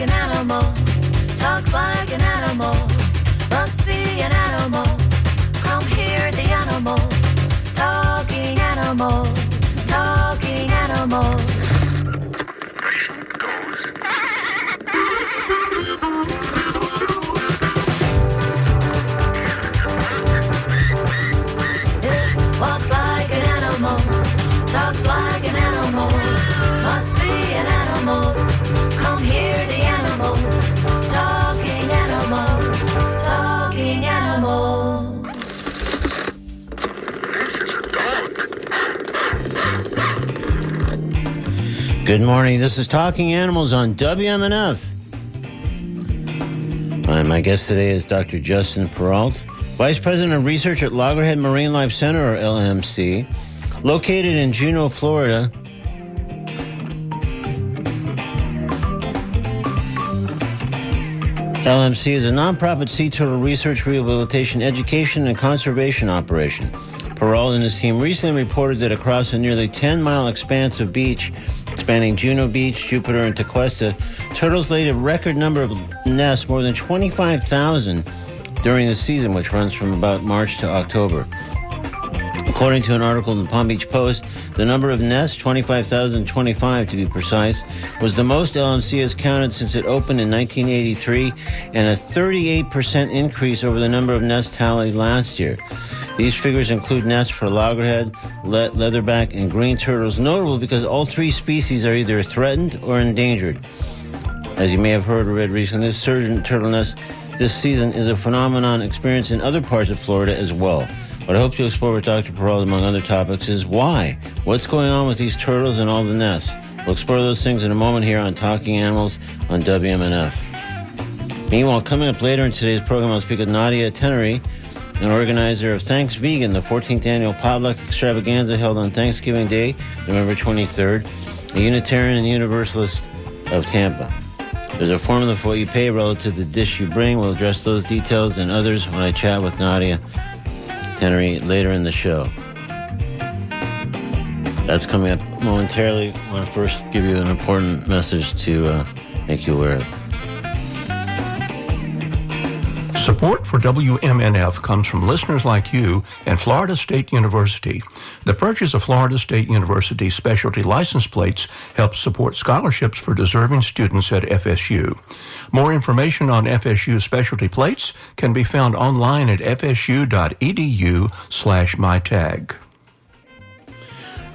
like an animal, talks like an animal, must be an animal. Come hear the animals, talking animals, talking animals. Good morning. This is Talking Animals on WMNF. My guest today is Dr. Justin Perrault, Vice President of Research at Loggerhead Marine Life Center, or LMC, located in Juno, Florida. LMC is a nonprofit sea turtle research, rehabilitation, education, and conservation operation. Perrault and his team recently reported that across a nearly 10 mile expanse of beach spanning Juno Beach, Jupiter, and Tequesta, turtles laid a record number of nests, more than 25,000 during the season, which runs from about March to October. According to an article in the Palm Beach Post, the number of nests, 25,025 to be precise, was the most LMC has counted since it opened in 1983 and a 38% increase over the number of nests tallied last year. These figures include nests for loggerhead, le- leatherback, and green turtles, notable because all three species are either threatened or endangered. As you may have heard or read recently, this surge in turtle nests this season is a phenomenon experienced in other parts of Florida as well. What I hope to explore with Dr. Perrault, among other topics, is why? What's going on with these turtles and all the nests? We'll explore those things in a moment here on Talking Animals on WMNF. Meanwhile, coming up later in today's program, I'll speak with Nadia Tenery, an organizer of Thanks Vegan, the 14th annual potluck extravaganza held on Thanksgiving Day, November 23rd, a Unitarian and Universalist of Tampa. There's a formula for what you pay relative to the dish you bring. We'll address those details and others when I chat with Nadia Tenery later in the show. That's coming up momentarily. I want to first give you an important message to uh, make you aware of. Support for WMNF comes from listeners like you and Florida State University. The purchase of Florida State University specialty license plates helps support scholarships for deserving students at FSU. More information on FSU specialty plates can be found online at fsu.edu slash mytag.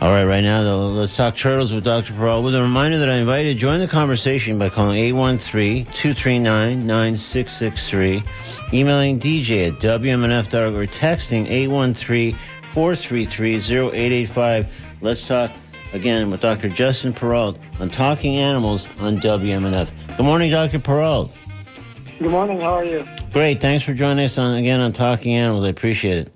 All right, right now, though, let's talk turtles with Dr. Perrault with a reminder that I invite you to join the conversation by calling 813-239-9663, emailing DJ at WMNF.org, or texting 813-433-0885. Let's talk again with Dr. Justin Perrault on Talking Animals on WMNF. Good morning, Dr. Perrault. Good morning. How are you? Great. Thanks for joining us on again on Talking Animals. I appreciate it.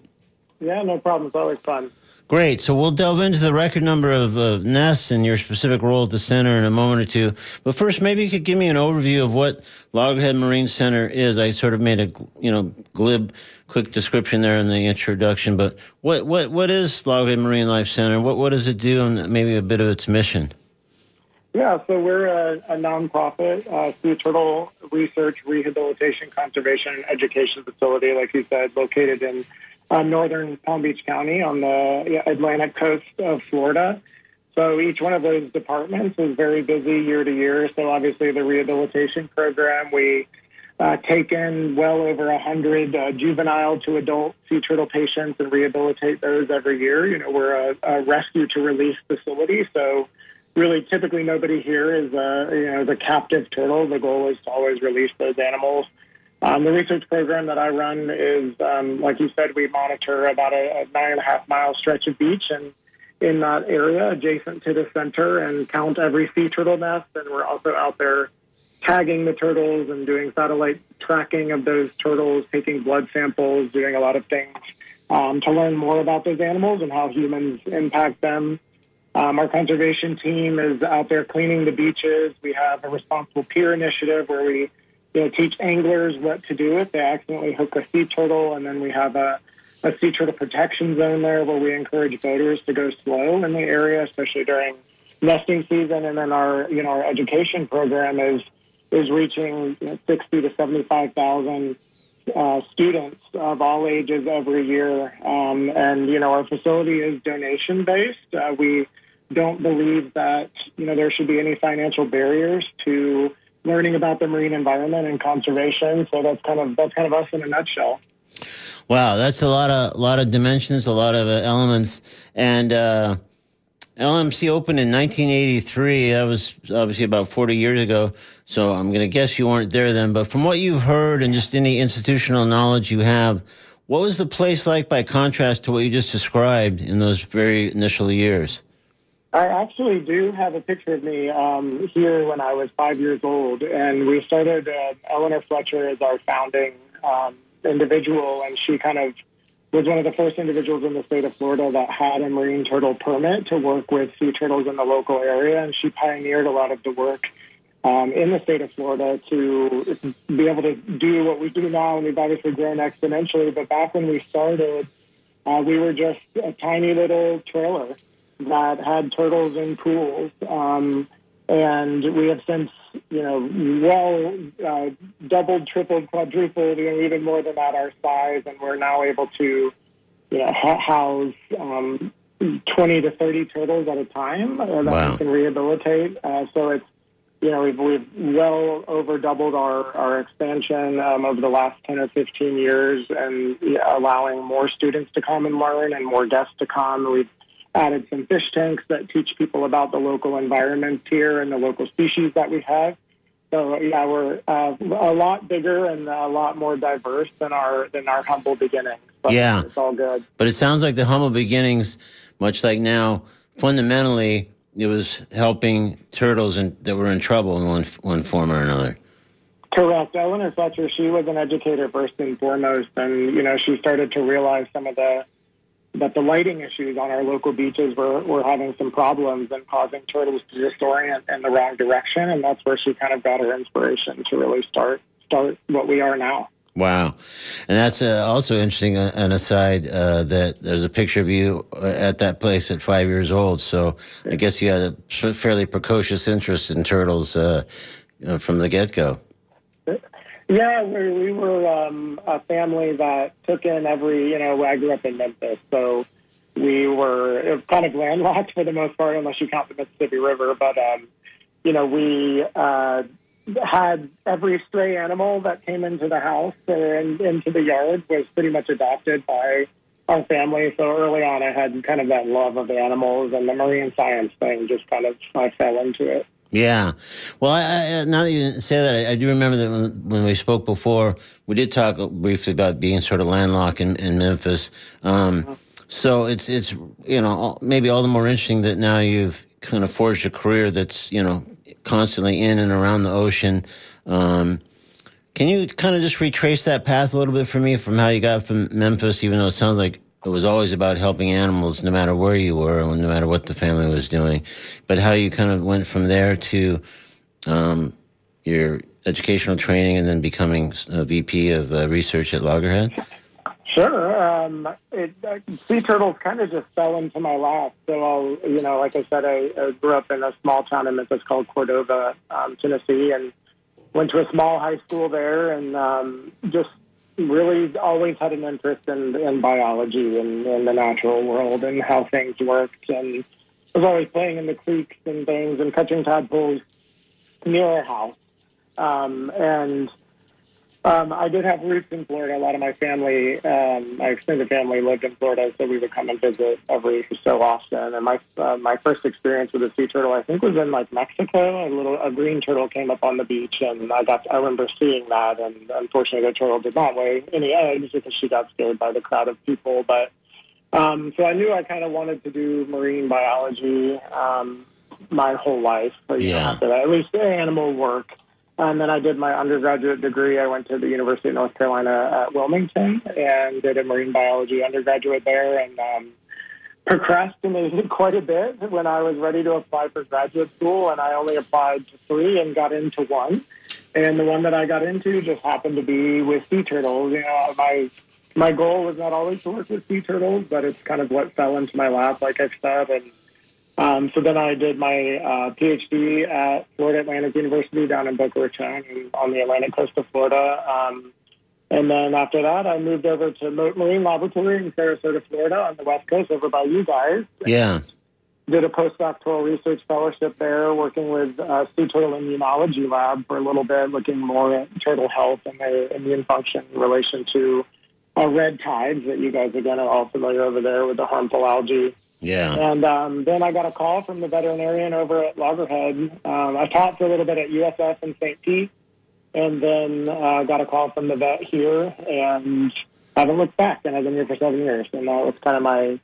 Yeah, no problem. It's always fun. Great. So we'll delve into the record number of uh, nests and your specific role at the center in a moment or two. But first, maybe you could give me an overview of what Loggerhead Marine Center is. I sort of made a you know glib, quick description there in the introduction. But what what what is Loggerhead Marine Life Center? What what does it do, and maybe a bit of its mission? Yeah, so we're a, a nonprofit uh, sea turtle research, rehabilitation, conservation, and education facility, like you said, located in uh, northern Palm Beach County on the Atlantic coast of Florida. So each one of those departments is very busy year to year. So obviously the rehabilitation program, we uh, take in well over 100 uh, juvenile to adult sea turtle patients and rehabilitate those every year. You know, we're a, a rescue to release facility. So really typically nobody here is a, you know, the captive turtle. The goal is to always release those animals. Um, the research program that I run is, um, like you said, we monitor about a, a nine and a half mile stretch of beach and in that area adjacent to the center and count every sea turtle nest. And we're also out there tagging the turtles and doing satellite tracking of those turtles, taking blood samples, doing a lot of things um, to learn more about those animals and how humans impact them. Um, our conservation team is out there cleaning the beaches. We have a responsible pier initiative where we you know, teach anglers what to do if they accidentally hook a sea turtle, and then we have a, a sea turtle protection zone there where we encourage boaters to go slow in the area, especially during nesting season. And then our, you know, our education program is is reaching you know, 60 to 75,000 uh, students of all ages every year. Um, and, you know, our facility is donation based. Uh, we don't believe that, you know, there should be any financial barriers to learning about the marine environment and conservation. So that's kind of, that's kind of us in a nutshell. Wow, that's a lot of lot of dimensions, a lot of uh, elements, and uh, LMC opened in 1983. That was obviously about 40 years ago. So I'm going to guess you weren't there then. But from what you've heard and just any institutional knowledge you have, what was the place like by contrast to what you just described in those very initial years? I actually do have a picture of me um, here when I was five years old, and we started. Uh, Eleanor Fletcher as our founding um, individual, and she kind of was one of the first individuals in the state of Florida that had a marine turtle permit to work with sea turtles in the local area, and she pioneered a lot of the work um, in the state of Florida to be able to do what we do now, and we've obviously grown exponentially. But back when we started, uh, we were just a tiny little trailer that had turtles in pools. Um, and we have since, you know, well uh, doubled, tripled, quadrupled, you know, even more than that our size, and we're now able to, you know, house um, 20 to 30 turtles at a time uh, that Wow. we can rehabilitate. Uh, so it's, you know, we've, we've well over doubled our, our expansion um, over the last 10 or 15 years and yeah, allowing more students to come and learn and more guests to come. We've added some fish tanks that teach people about the local environment here and the local species that we have. So yeah, we're uh, a lot bigger and a lot more diverse than our than our humble beginnings. But Yeah. it's all good. But it sounds like the humble beginnings, much like now, fundamentally, it was helping turtles in, that were in trouble in one, one form or another. Correct. Eleanor Fletcher, she was an educator first and foremost, and you know she started to realize some of the that the lighting issues on our local beaches were, were having some problems and causing turtles to disorient in the wrong direction, and that's where she kind of got her inspiration to really start start what we are now. Wow, and that's uh, also interesting. uh, An aside uh, that there's a picture of you uh, at that place at five years old. So I guess you had a fairly precocious interest in turtles uh, from the get go. Yeah, we, we were um, a family that took in every, you know, I grew up in Memphis, so we were kind of landlocked for the most part, unless you count the Mississippi River. But, um, you know, we uh, had every stray animal that came into the house or in, into the yard was pretty much adopted by our family. So early on, I had kind of that love of animals and the marine science thing just kind of, I fell into it. Yeah. Well, I, I, now that you say that, I, I do remember that when, when we spoke before, we did talk briefly about being sort of landlocked in, in Memphis. Um, so it's it's you know maybe all the more interesting that now you've kind of forged a career that's you know constantly in and around the ocean. Um, can you kind of just retrace that path a little bit for me from how you got from Memphis, even though it sounds like it was always about helping animals no matter where you were no matter what the family was doing, but how you kind of went from there to um, your educational training and then becoming a VP of uh, research at Loggerhead? Sure. Um, it, uh, sea turtles kind of just fell into my lap. So, I'll, you know, like I said, I, I grew up in a small town in Memphis called Cordova, um, Tennessee, and went to a small high school there, and um, just really always had an interest in, in biology and in the natural world and how things worked, and was always playing in the creeks and things and catching tadpoles near our house. Um, and um, I did have roots in Florida. A lot of my family, um, my extended family, lived in Florida, so we would come and visit every so often. And my uh, my first experience with a sea turtle, I think, was in like Mexico. A little a green turtle came up on the beach, and I got I remember seeing that. And unfortunately, the turtle did not lay any eggs because she got scared by the crowd of people. But um, so I knew I kind of wanted to do marine biology um, my whole life. But, Yeah. after that, at least animal work. And then I did my undergraduate degree. I went to the University of North Carolina at Wilmington and did a marine biology undergraduate there and um, procrastinated quite a bit when I was ready to apply for graduate school. And I only applied to three and got into one. And the one that I got into just happened to be with sea turtles. You know, my my goal was not always to work with sea turtles, but it's kind of what fell into my lap, like I've said. And Um, so then I did my uh, PhD at Florida Atlantic University down in Boca Raton on the Atlantic coast of Florida. Um, and then after that, I moved over to Marine Laboratory in Sarasota, Florida, on the west coast, over by you guys. Yeah. Did a postdoctoral research fellowship there, working with uh, Sea Turtle Immunology Lab for a little bit, looking more at turtle health and their immune function in relation to uh, red tides that you guys again are all familiar over there with the harmful algae. Yeah. And um, then I got a call from the veterinarian over at Loggerhead. Um, I taught for a little bit at USF in St. Pete, and then uh, got a call from the vet here, and I haven't looked back. And I've been here for seven years, and that was kind of my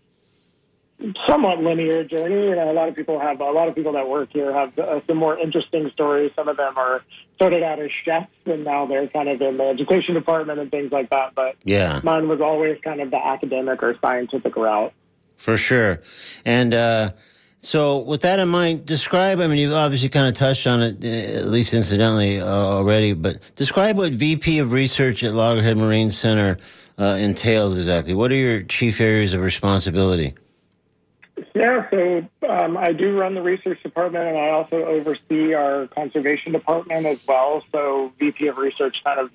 somewhat linear journey. You know, a lot of people have a lot of people that work here have uh, some more interesting stories. Some of them are started out as chefs and now they're kind of in the education department and things like that. But yeah, mine was always kind of the academic or scientific route. For sure, and. uh so, with that in mind, describe. I mean, you've obviously kind of touched on it, uh, at least incidentally, uh, already. But describe what VP of Research at Loggerhead Marine Center uh, entails exactly. What are your chief areas of responsibility? Yeah, so um, I do run the research department, and I also oversee our conservation department as well. So VP of Research kind of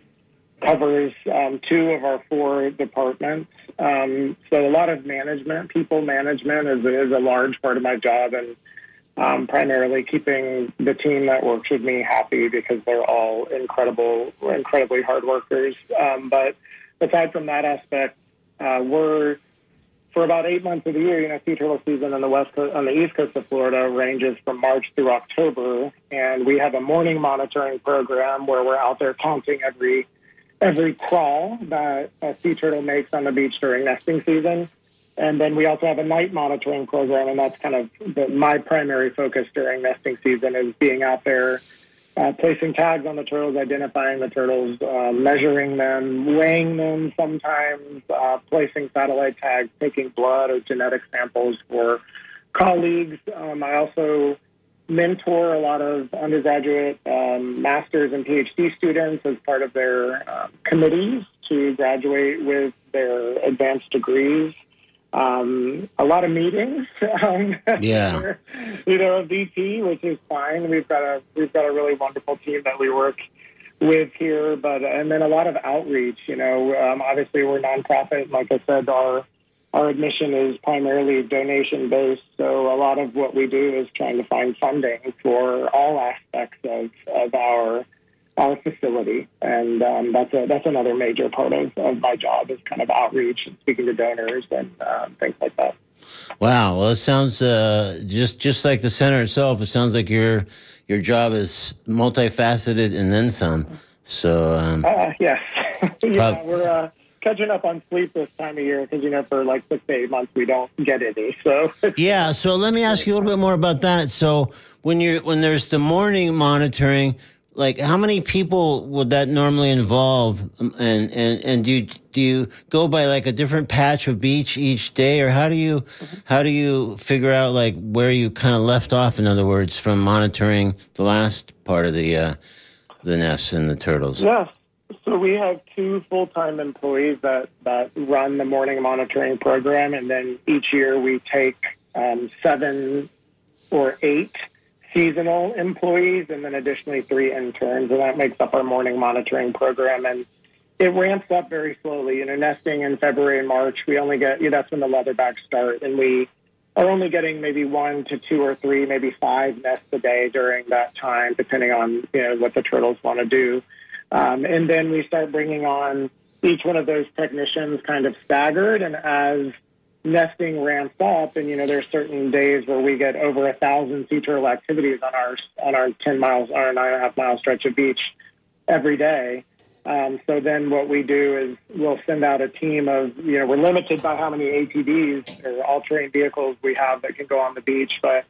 covers um, two of our four departments. Um, so a lot of management, people management, is, is a large part of my job, and um, primarily keeping the team that works with me happy because they're all incredible, incredibly hard workers. Um, but aside from that aspect, uh, we're for about eight months of the year, you know, sea turtle season on the west coast, on the east coast of Florida ranges from March through October, and we have a morning monitoring program where we're out there counting every every crawl that a sea turtle makes on the beach during nesting season. And then we also have a night monitoring program, and that's kind of the, my primary focus during nesting season is being out there uh, placing tags on the turtles, identifying the turtles, uh, measuring them, weighing them sometimes, uh, placing satellite tags, taking blood or genetic samples for colleagues. Um, I also mentor a lot of undergraduate, um, master's, and PhD students as part of their um, committees to graduate with their advanced degrees um, a lot of meetings. Um, yeah, you know, VP, which is fine. We've got a we've got a really wonderful team that we work with here, but and then a lot of outreach. You know, um, obviously we're nonprofit. Like I said, our our admission is primarily donation based, so a lot of what we do is trying to find funding for all aspects of of our our facility, and um, that's a that's another major part of, of my job is kind of outreach and speaking to donors and um, things like that. Wow, well, it sounds uh, just just like the center itself. It sounds like your your job is multifaceted and then some. So um, uh, yes, yeah, prob- we're. Uh, catching up on sleep this time of year because you know for like six to eight months we don't get any. So yeah. So let me ask you a little bit more about that. So when you're when there's the morning monitoring, like how many people would that normally involve? And and and do you, do you go by like a different patch of beach each day? Or how do you how do you figure out like where you kind of left off in other words from monitoring the last part of the uh, the nest and the turtles? Yes so we have two full-time employees that that run the morning monitoring program. And then each year we take um, seven or eight seasonal employees and then additionally three interns, and that makes up our morning monitoring program. And it ramps up very slowly. You know, nesting in February and March, we only get, you know, that's when the leatherbacks start, and we are only getting maybe one to two or three, maybe five nests a day during that time, depending on, you know, what the turtles want to do. Um, and then we start bringing on each one of those technicians kind of staggered, and as nesting ramps up, and you know there's certain days where we get over a thousand sea turtle activities on our on our ten miles, our nine and a half mile stretch of beach every day. Um, so then what we do is we'll send out a team of you know we're limited by how many ATVs or all terrain vehicles we have that can go on the beach, but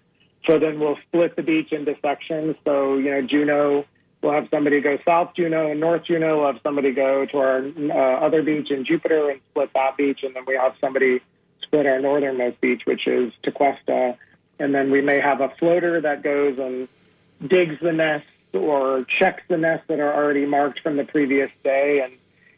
so then we'll split the beach into sections. So you know Juno. We'll have somebody go South Juno and North Juno. We'll have somebody go to our uh, other beach in Jupiter and split that beach, and then we have somebody split our northernmost beach, which is Tequesta, and then we may have a floater that goes and digs the nests or checks the nests that are already marked from the previous day. And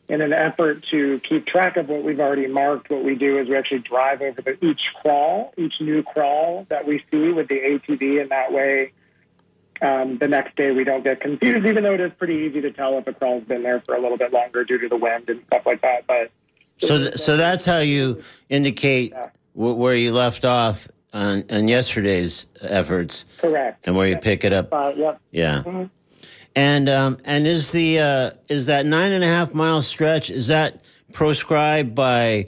in an effort to keep track of what we've already marked, what we do is we actually drive over the, each crawl, each new crawl that we see with the ATV, and that way um, the next day we don't get confused, even though it is pretty easy to tell if a crawl's been there for a little bit longer due to the wind and stuff like that. But So, th- so that's how you indicate wh- where you left off on, on yesterday's efforts correct. and where you pick it up. Uh, yep. Yeah. Mhm. And um, and is the uh, is that nine and a half mile stretch is that proscribed by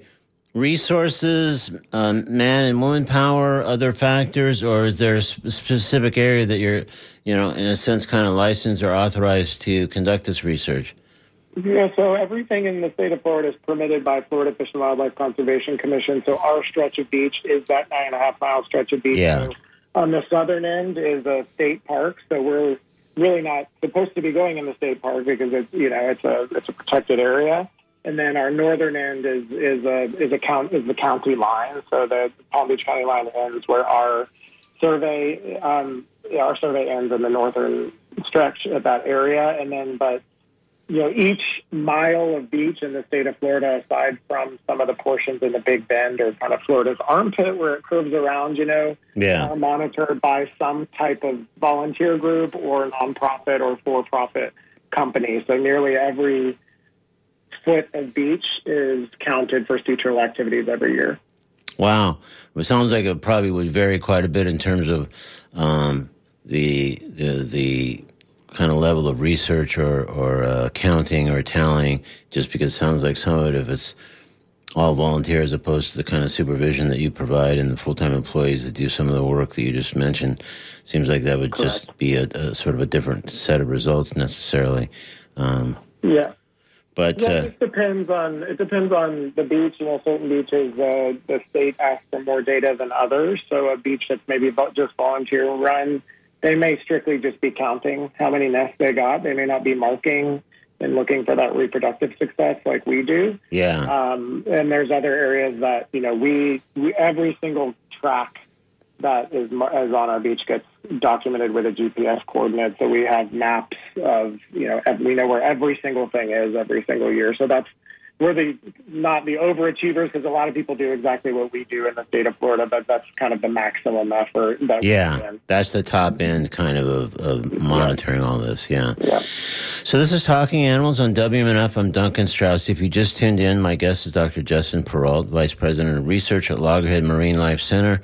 resources, um, man and woman power, other factors, or is there a sp- specific area that you're, you know, in a sense, kind of licensed or authorized to conduct this research? Yeah, so everything in the state of Florida is permitted by Florida Fish and Wildlife Conservation Commission. So our stretch of beach is that nine and a half mile stretch of beach. Yeah. So on the southern end is a state park, so we're really not supposed to be going in the state park because it's you know it's a it's a protected area. And then our northern end is is a is a count is the county line. So the Palm Beach County line ends where our survey um, our survey ends in the northern stretch of that area, and then but you know, each mile of beach in the state of Florida, aside from some of the portions in the Big Bend or kind of Florida's armpit where it curves around, you know, Yeah. are monitored by some type of volunteer group or nonprofit or for-profit company. So nearly every foot of beach is counted for sea turtle activities every year. Wow. It sounds like it probably would vary quite a bit in terms of um, the, the the kind of level of research or or uh, counting or tallying. Just because it sounds like some of it, if it's all volunteer as opposed to the kind of supervision that you provide and the full time employees that do some of the work that you just mentioned, seems like that would just be a, a sort of a different set of results necessarily. Um, Yeah. but Yeah, uh, it depends on it depends on the beach. You know, certain beaches uh, the state asks for more data than others. So a beach that's maybe just volunteer run, they may strictly just be counting how many nests they got. They may not be marking and looking for that reproductive success like we do. yeah, Um, and there's other areas that you know we, we every single track that is, is on our beach gets documented with a GPS coordinate. So we have maps of you know we know where every single thing is every single year. So that's we're the not the overachievers because a lot of people do exactly what we do in the state of Florida, but that's kind of the maximum effort. That yeah, that's the top end kind of of, of monitoring all this. Yeah. Yeah. So this is Talking Animals on WMNF. I'm Duncan Strauss. If you just tuned in, my guest is Dr. Justin Perrault, Vice President of Research at Loggerhead Marine Life Center,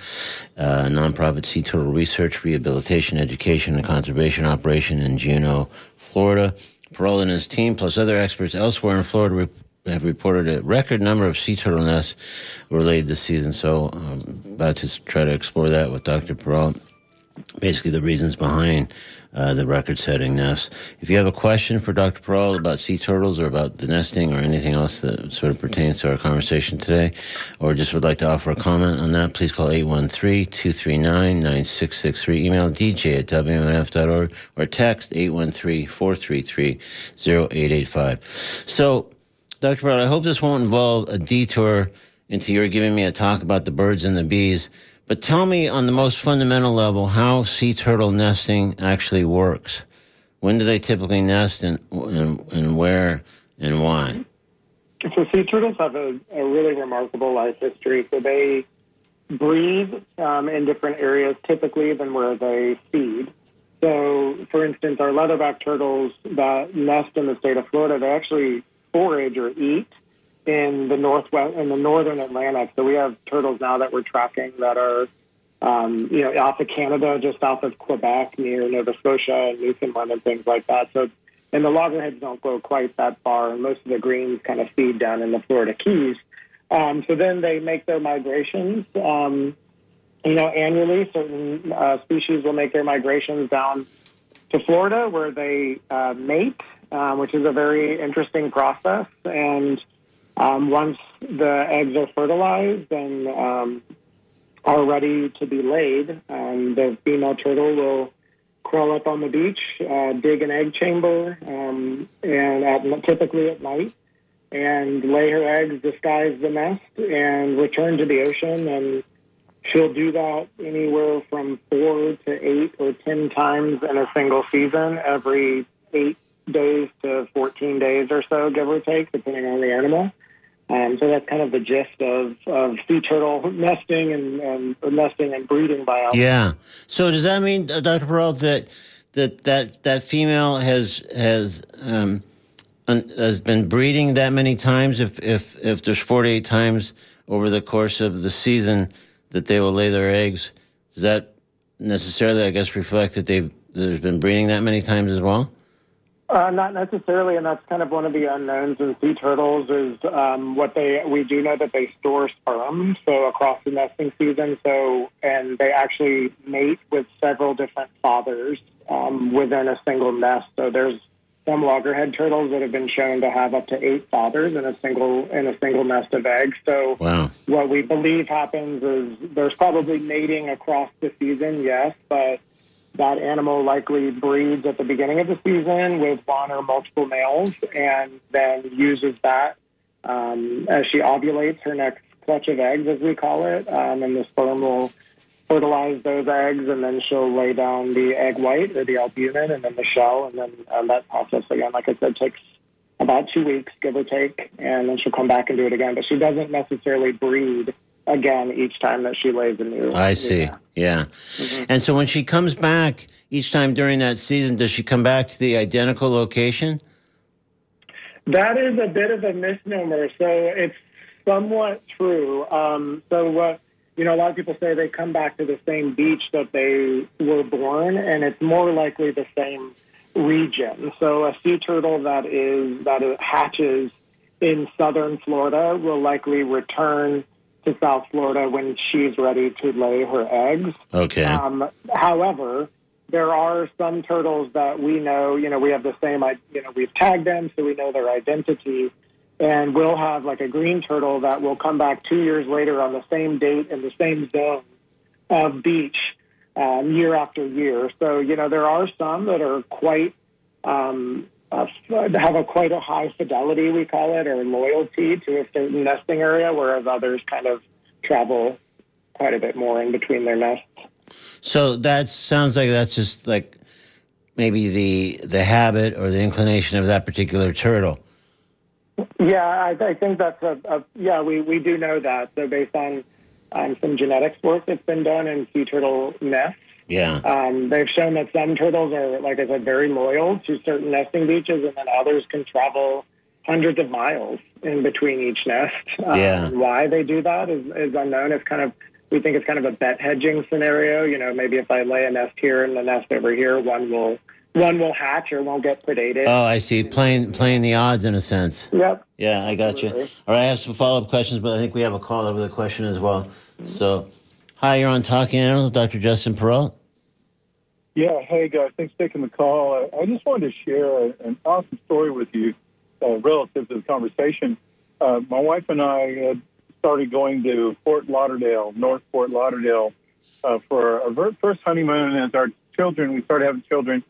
a nonprofit sea turtle research, rehabilitation, education, and conservation operation in Juno, Florida. Perrault and his team, plus other experts elsewhere in Florida, have reported a record number of sea turtle nests were laid this season. So I'm about to try to explore that with Dr. Perrault basically the reasons behind uh, the record-setting nests. If you have a question for Dr. Perrault about sea turtles or about the nesting or anything else that sort of pertains to our conversation today, or just would like to offer a comment on that, please call 813-239-9663, email dj at wmnf.org, or text 813-433-0885. So, Dr. Perrault, I hope this won't involve a detour into your giving me a talk about the birds and the bees. But tell me on the most fundamental level how sea turtle nesting actually works. When do they typically nest and, and, and where and why? So sea turtles have a, a really remarkable life history. So they breed um, in different areas typically than where they feed. So, for instance, our leatherback turtles that nest in the state of Florida, they actually forage or eat in the northwest in the northern Atlantic. So we have turtles now that we're tracking that are, um, you know, off of Canada, just south of Quebec, near Nova Scotia and Newfoundland and things like that. So, and the loggerheads don't go quite that far, and most of the greens kind of feed down in the Florida Keys. Um, so then they make their migrations. Um, you know, annually, certain uh, species will make their migrations down to Florida, where they uh, mate, um, which is a very interesting process. And um, once the eggs are fertilized and um, are ready to be laid, um, the female turtle will crawl up on the beach, uh, dig an egg chamber, um, and at, typically at night, and lay her eggs, disguise the nest, and return to the ocean. And she'll do that anywhere from four to eight or ten times in a single season, every eight days to 14 days or so, give or take, depending on the animal. Um, so that's kind of the gist of, of sea turtle nesting and, and nesting and breeding biology. Yeah. So does that mean, uh, Dr. Perrault, that that that that female has has um, un, has been breeding that many times? If if if there's 48 times over the course of the season that they will lay their eggs, does that necessarily, I guess, reflect that they've there's been breeding that many times as well? Uh, not necessarily, and that's kind of one of the unknowns in sea turtles is um, what they. We do know that they store sperm, so across the nesting season. So, and they actually mate with several different fathers um, within a single nest. So, there's some loggerhead turtles that have been shown to have up to eight fathers in a single in a single nest of eggs. So, wow. what we believe happens is there's probably mating across the season, yes, but that animal likely breeds at the beginning of the season with one or multiple males and then uses that um, as she ovulates her next clutch of eggs, as we call it. Um, and the sperm will fertilize those eggs and then she'll lay down the egg white or the albumin and then the shell. And then um, that process, again, like I said, takes about two weeks, give or take. And then she'll come back and do it again. But she doesn't necessarily breed again each time that she lays a new. I see. New yeah. Mm-hmm. And so when she comes back each time during that season, does she come back to the identical location? That is a bit of a misnomer. So it's somewhat true. Um, so what you know, a lot of people say they come back to the same beach that they were born, and it's more likely the same region. So a sea turtle that is that hatches in southern Florida will likely return to South Florida when she's ready to lay her eggs. Okay. Um, however, there are some turtles that we know, you know, we have the same, you know, we've tagged them so we know their identity. And we'll have like a green turtle that will come back two years later on the same date in the same zone of beach um, year after year. So, you know, there are some that are quite, um, uh, have a quite a high fidelity, we call it, or loyalty to a certain nesting area, whereas others kind of travel quite a bit more in between their nests. So that sounds like that's just like maybe the the habit or the inclination of that particular turtle. Yeah, I, I think that's a, a yeah. We, we do know that. So based on um, some genetics work that's been done in sea turtle nests, Yeah. um, they've shown that some turtles are, like I said, very loyal to certain nesting beaches, and then others can travel hundreds of miles in between each nest. Um, Yeah. Why they do that is, is unknown. It's kind of we think it's kind of a bet hedging scenario. You know, maybe if I lay a nest here and the nest over here, one will one will hatch or won't get predated. Oh, I see. Playing playing the odds in a sense. Yep. Yeah, I got you. All right, I have some follow up questions, but I think we have a call over the question as well. So, hi, you're on Talking Animals, Dr. Justin Perrault. Yeah, hey guys, thanks for taking the call. I, I just wanted to share a, an awesome story with you uh, relative to the conversation. Uh, my wife and I uh, started going to Fort Lauderdale, North Fort Lauderdale, uh, for our first honeymoon as our children. We started having children.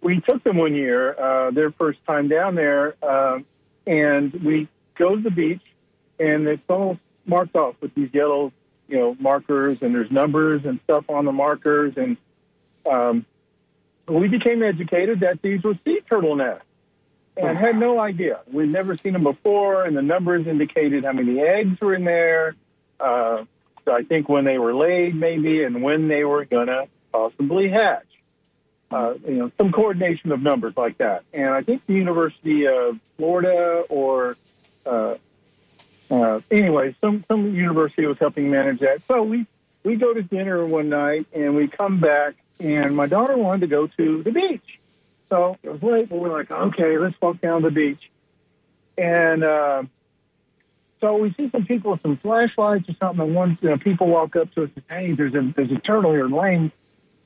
We took them one year, uh, their first time down there, uh, and we go to the beach, and it's all marked off with these yellow, you know, markers, and there's numbers and stuff on the markers, and um, we became educated that these were sea turtle nests and had no idea. We'd never seen them before, and the numbers indicated how many eggs were in there. Uh, so I think when they were laid, maybe, and when they were going to possibly hatch. Uh, you know, some coordination of numbers like that. And I think the University of Florida or uh, uh, anyway, some some university was helping manage that. So we we go to dinner one night and we come back, and my daughter wanted to go to the beach. So it was late, but we're like, okay, let's walk down to the beach. And uh, so we see some people with some flashlights or something, and one you know, people walk up to us and say, hey, there's a there's a turtle here laying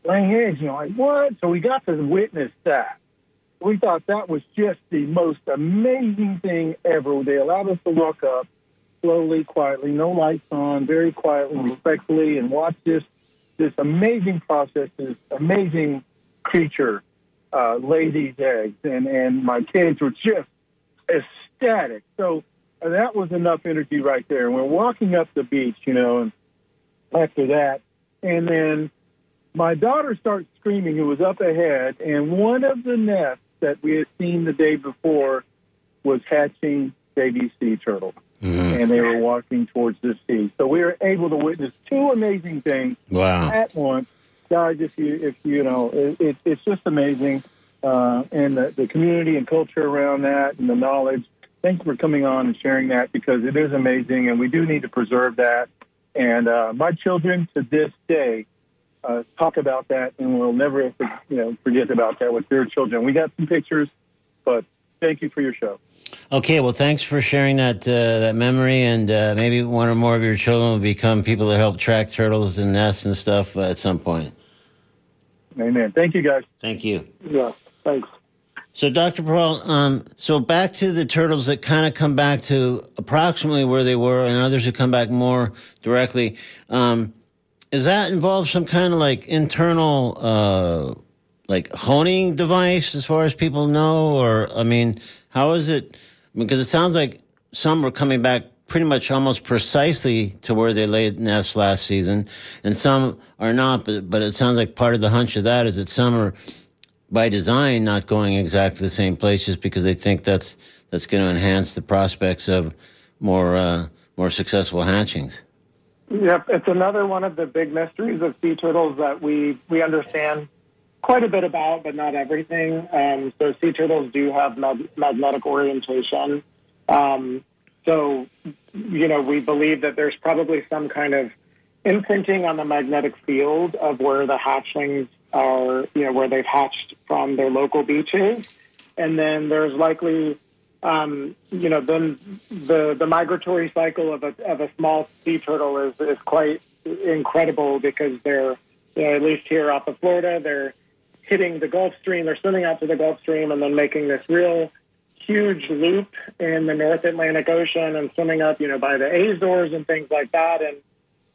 laying eggs. You know, like what? So we got to witness that. We thought that was just the most amazing thing ever. They allowed us to walk up slowly, quietly, no lights on, very quietly, respectfully, and watch this this amazing process, this amazing creature uh, lay these eggs. And and my kids were just ecstatic. So uh, that was enough energy right there. And we're walking up the beach, you know, and after that, and then my daughter starts screaming. It was up ahead, and one of the nests that we had seen the day before was hatching baby sea turtles, and they were walking towards the sea. So we were able to witness two amazing things Wow. at once. Guys, if you if you know, it, it, it's just amazing, uh, and the, the community and culture around that, and the knowledge. Thanks for coming on and sharing that because it is amazing, and we do need to preserve that. And uh, my children to this day uh, talk about that, and we'll never you know forget about that with their children. We got some pictures, but thank you for your show. Okay, well, thanks for sharing that uh, that memory, and uh, maybe one or more of your children will become people that help track turtles and nests and stuff uh, at some point. Amen. Thank you, guys. Thank you. Yeah, thanks. So, Dr. Perrault, um, so back to the turtles that kind of come back to approximately where they were, and others who come back more directly. Um, does that involve some kind of like internal, uh, like honing device, as far as people know, or I mean, how is it? Because it sounds like some are coming back pretty much almost precisely to where they laid nests last season, and some are not. But but it sounds like part of the hunch of that is that some are by design not going exactly the same place just because they think that's that's going to enhance the prospects of more uh, more successful hatchings. Yep, it's another one of the big mysteries of sea turtles that we we understand quite a bit about, but not everything. Um, so sea turtles do have mag- magnetic orientation. Um, so you know, we believe that there's probably some kind of imprinting on the magnetic field of where the hatchlings are, you know, where they've hatched from their local beaches, and then there's likely um, you know, then the the migratory cycle of a of a small sea turtle is is quite incredible because they're you know, at least here off of Florida, they're hitting the Gulf Stream, they're swimming out to the Gulf Stream, and then making this real huge loop in the North Atlantic Ocean and swimming up, you know, by the Azores and things like that. And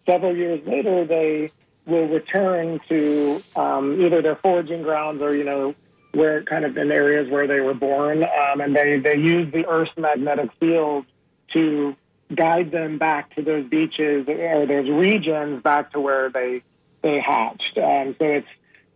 several years later, they will return to um, either their foraging grounds or you know where kind of in areas where they were born, um, and they they use the Earth's magnetic field to guide them back to those beaches or those regions back to where they they hatched. Um, so it's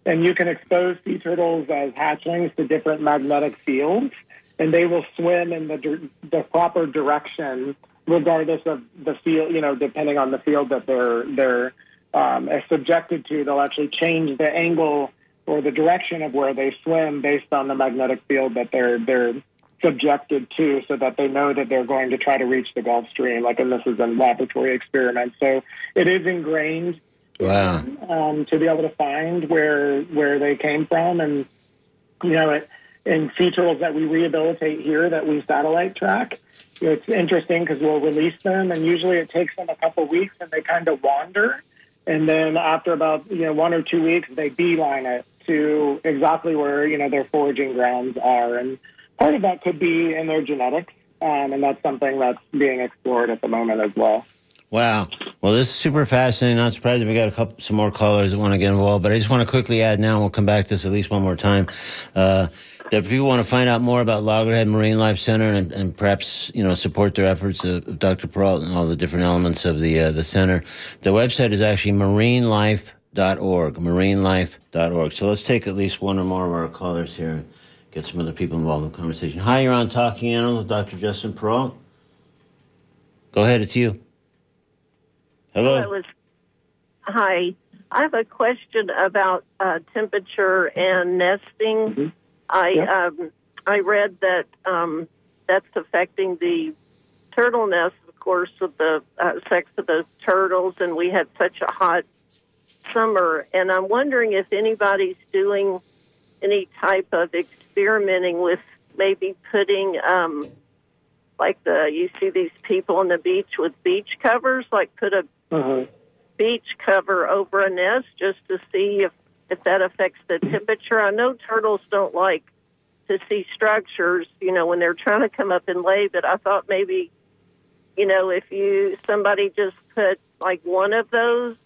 and you can expose sea turtles as hatchlings to different magnetic fields, and they will swim in the the proper direction regardless of the field. You know, depending on the field that they're they're um, subjected to, they'll actually change the angle or the direction of where they swim based on the magnetic field that they're they're subjected to so that they know that they're going to try to reach the Gulf Stream like and this is in laboratory experiments so it is ingrained Wow. um, to be able to find where where they came from. And you know it in sea turtles that we rehabilitate here that we satellite track it's interesting because we'll release them. And usually it takes them a couple weeks and they kind of wander. And then after about you know one or two weeks they beeline it to exactly where you know their foraging grounds are. And part of that could be in their genetics um, and that's something that's being explored at the moment as well Wow. Well, this is super fascinating. Not surprised that we got a couple, some more callers that want to get involved. But I just want to quickly add now, and we'll come back to this at least one more time. Uh, that if people want to find out more about Loggerhead Marine Life Center and, and perhaps you know support their efforts of Dr. Perrault and all the different elements of the uh, the center, the website is actually marinelife.org. Marinelife.org. So let's take at least one or more of our callers here and get some other people involved in the conversation. Hi, you're on Talking Animals with Dr. Justin Perrault. Go ahead, it's you. Hello. Was hi. I have a question about uh, temperature and nesting. I Yeah. um, I read that um, that's affecting the turtle nest, of course, with the uh, sex of the turtles, and we had such a hot summer. And I'm wondering if anybody's doing any type of experimenting with maybe putting um, like the you see these people on the beach with beach covers, like put a Mhm. beach cover over a nest just to see if if that affects the temperature. I know turtles don't like to see structures, you know, when they're trying to come up and lay, but I thought maybe, you know, if you somebody just put like one of those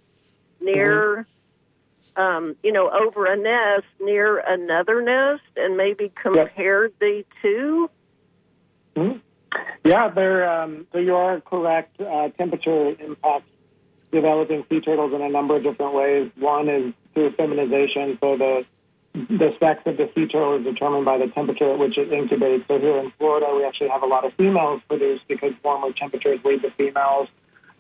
near um, you know, over a nest near another nest and maybe compared the two. Yeah, they're, um, so you are correct. Uh, temperature impacts developing sea turtles in a number of different ways. One is through feminization, so the the sex of the sea turtle is determined by the temperature at which it incubates. So here in Florida, we actually have a lot of females produced because warmer temperatures lead to females.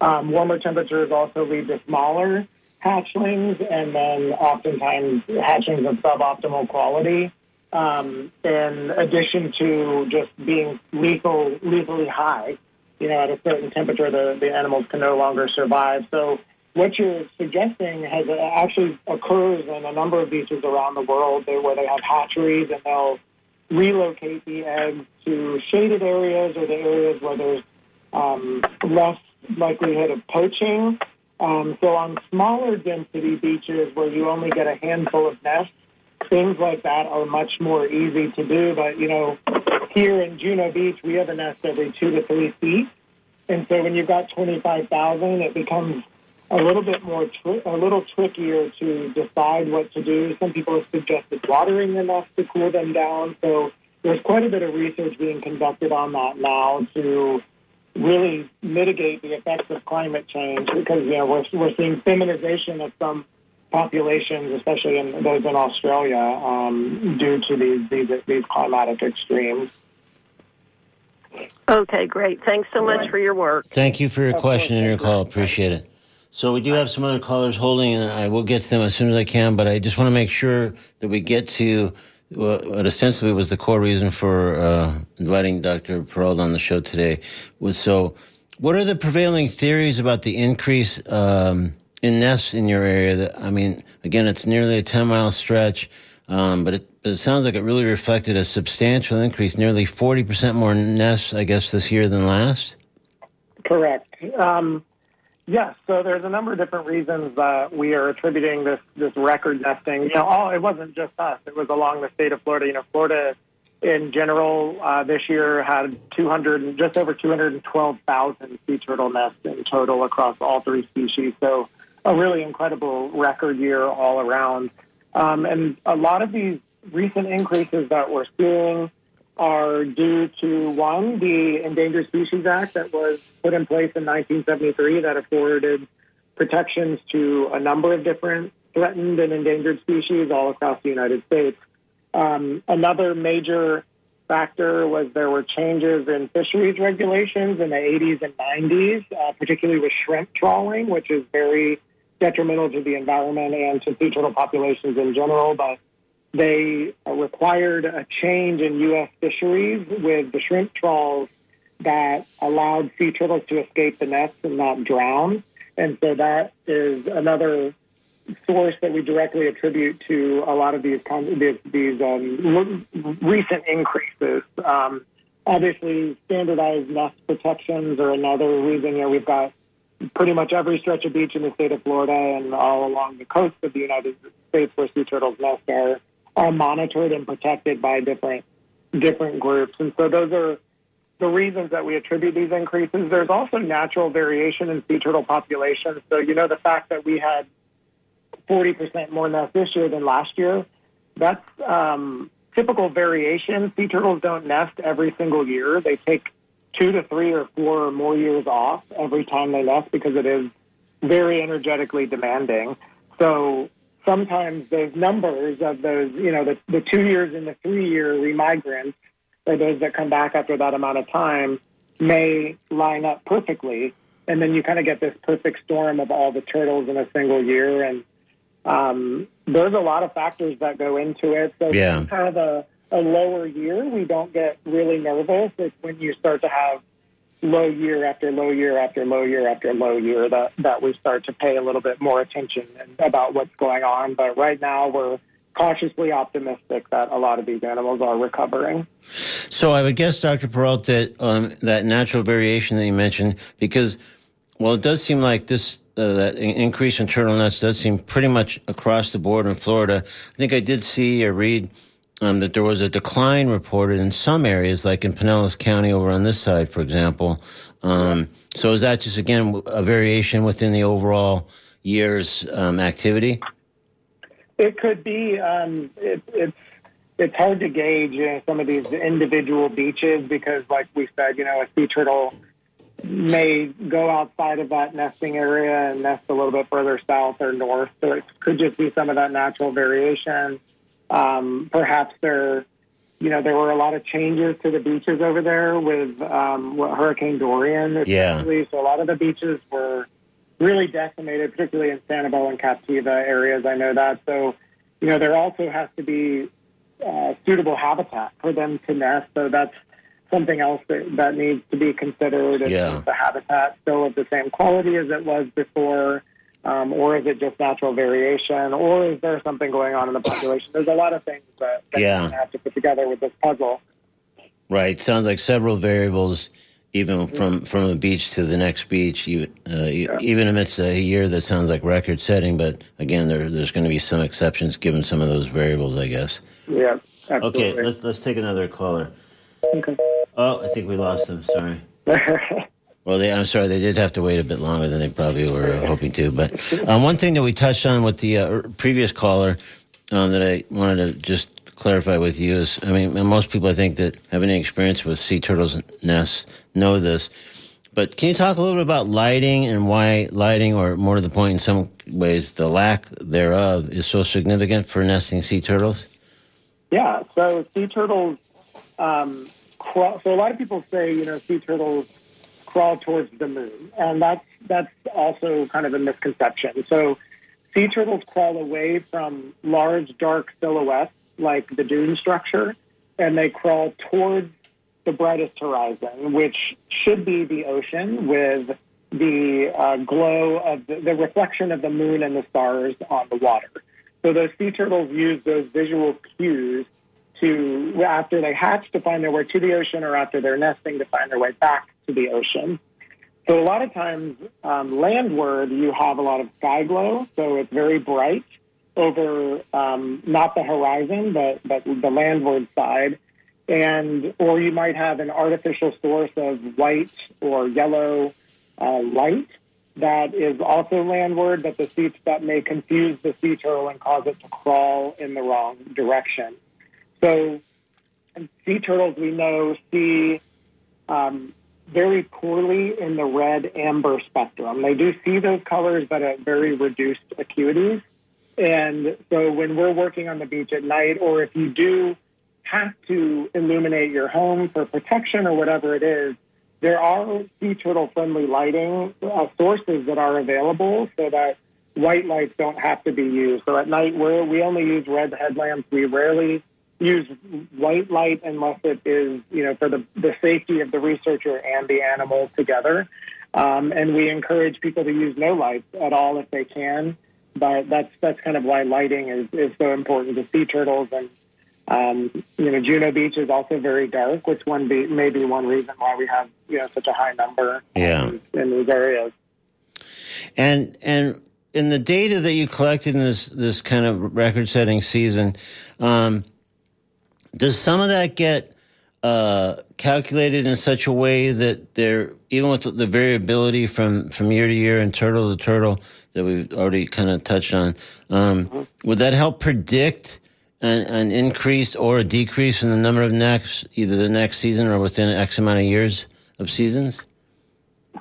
Um, warmer temperatures also lead to smaller hatchlings, and then oftentimes hatchlings of suboptimal quality. Um, in addition to just being lethal, lethally high, you know, at a certain temperature, the, the animals can no longer survive. So what you're suggesting has actually occurs in a number of beaches around the world where they have hatcheries and they'll relocate the eggs to shaded areas or the areas where there's um, less likelihood of poaching. Um, so on smaller density beaches where you only get a handful of nests, things like that are much more easy to do. But, you know, here in Juno Beach, we have a nest every two to three feet. And so when you've got 25,000, it becomes a little bit more, tri- a little trickier to decide what to do. Some people have suggested watering the nest to cool them down. So there's quite a bit of research being conducted on that now to really mitigate the effects of climate change because, you know, we're, we're seeing feminization of some populations, especially in those in Australia, um, due to these, these these climatic extremes. Okay, great. Thanks so much for your work. Thank you for your Of question course, and your call. Appreciate it. So we do have some other callers holding, and I will get to them as soon as I can. But I just want to make sure that we get to what what ostensibly was the core reason for uh, inviting Dr. Perrault on the show today. Was so, what are the prevailing theories about the increase um, in nests in your area? That I mean, again, it's nearly a ten mile stretch, um, but it, but it sounds like it really reflected a substantial increase, nearly forty percent more nests, I guess, this year than last. Correct. Um, yes. So there's a number of different reasons that we are attributing this this record nesting. You know, all it wasn't just us. It was along the state of Florida. You know, Florida in general uh, this year had 200, just over 212,000 sea turtle nests in total across all three species. So a really incredible record year all around. Um, and a lot of these recent increases that we're seeing are due to one, the Endangered Species Act that was put in place in 1973 that afforded protections to a number of different threatened and endangered species all across the United States. Um, another major factor was there were changes in fisheries regulations in the 80s and 90s, uh, particularly with shrimp trawling, which is very detrimental to the environment and to sea turtle populations in general. But they required a change in U.S. fisheries with the shrimp trawls that allowed sea turtles to escape the nets and not drown. And so that is another source that we directly attribute to a lot of these these, these um, recent increases. Um, obviously, standardized nest protections are another reason. You know, we've got pretty much every stretch of beach in the state of Florida and all along the coast of the United States where sea turtles nest are are monitored and protected by different different groups. And so those are the reasons that we attribute these increases. There's also natural variation in sea turtle populations. So you know the fact that we had 40% more nests this year than last year, that's um, typical variation. Sea turtles don't nest every single year. They take two to three or four or more years off every time they nest because it is very energetically demanding. So sometimes those numbers of those, you know, the, the two years and the three year remigrants, or those that come back after that amount of time, may line up perfectly. And then you kind of get this perfect storm of all the turtles in a single year. And um, there's a lot of factors that go into it. So Yeah. you have a, a lower year, we don't get really nervous. It's when you start to have low year after low year after low year after low year that, that we start to pay a little bit more attention about what's going on. But right now, we're cautiously optimistic that a lot of these animals are recovering. So I would guess, Dr. Perrault, that um, that natural variation that you mentioned, because well, it does seem like this uh, that increase in turtle nets does seem pretty much across the board in Florida. I think I did see or read um, that there was a decline reported in some areas, like in Pinellas County over on this side, for example. Um, so is that just again a variation within the overall year's um, activity? It could be. Um, it, it's it's hard to gauge you know, some of these individual beaches because, like we said, you know, a sea turtle may go outside of that nesting area and nest a little bit further south or north. So it could just be some of that natural variation. Um, perhaps there, you know, there were a lot of changes to the beaches over there with um, what, Hurricane Dorian, Yeah. especially. So a lot of the beaches were really decimated, particularly in Sanibel and Captiva areas. I know that. So, you know, there also has to be uh, suitable habitat for them to nest. So that's something else that, that needs to be considered. Is Yeah. the habitat still of the same quality as it was before? Um, or is it just natural variation? Or is there something going on in the population? There's a lot of things that, that Yeah. you have to put together with this puzzle. Right. Sounds like several variables, even from from a beach to the next beach. Even uh, e- even amidst a year that sounds like record setting, but again, there there's going to be some exceptions given some of those variables, I guess. Yeah, Absolutely. Okay, let's let's take another caller. Okay. Oh, I think we lost them. Sorry. Well, they, I'm sorry, they did have to wait a bit longer than they probably were uh, hoping to. But um, one thing that we touched on with the uh, previous caller um, that I wanted to just clarify with you is, I mean, most people I think that have any experience with sea turtles nests know this. But can you talk a little bit about lighting and why lighting, or more to the point, in some ways, the lack thereof, is so significant for nesting sea turtles? Yeah, so sea turtles. Um, crawl, so a lot of people say, you know, sea turtles crawl towards the moon, and that's that's also kind of a misconception. So sea turtles crawl away from large dark silhouettes like the dune structure, and they crawl towards the brightest horizon, which should be the ocean with the uh, glow of the, the reflection of the moon and the stars on the water. So those sea turtles use those visual cues to, after they hatch, to find their way to the ocean, or after they're nesting, to find their way back to the ocean. So a lot of times, um, landward, you have a lot of sky glow, so it's very bright over um, not the horizon, but but the landward side, and or you might have an artificial source of white or yellow uh, light that is also landward, but the sea that may confuse the sea turtle and cause it to crawl in the wrong direction. So, sea turtles we know see um, very poorly in the red amber spectrum. They do see those colors, but at very reduced acuities. And so, when we're working on the beach at night, or if you do have to illuminate your home for protection or whatever it is, there are sea turtle friendly lighting uh, sources that are available so that white lights don't have to be used. So at night, we're, we only use red headlamps. We rarely use white light unless it is, you know, for the, the safety of the researcher and the animal together. Um, and we encourage people to use no lights at all if they can. But that's that's kind of why lighting is, is so important to sea turtles and um, you know, Juno Beach is also very dark, which one be, may be one reason why we have you know such a high number Yeah. in, in these areas. And and in the data that you collected in this this kind of record setting season, um, does some of that get uh, calculated in such a way that there, even with the variability from from year to year and turtle to turtle that we've already kind of touched on, um, would that help predict? An, an increase or a decrease in the number of necks, either the next season or within X amount of years of seasons?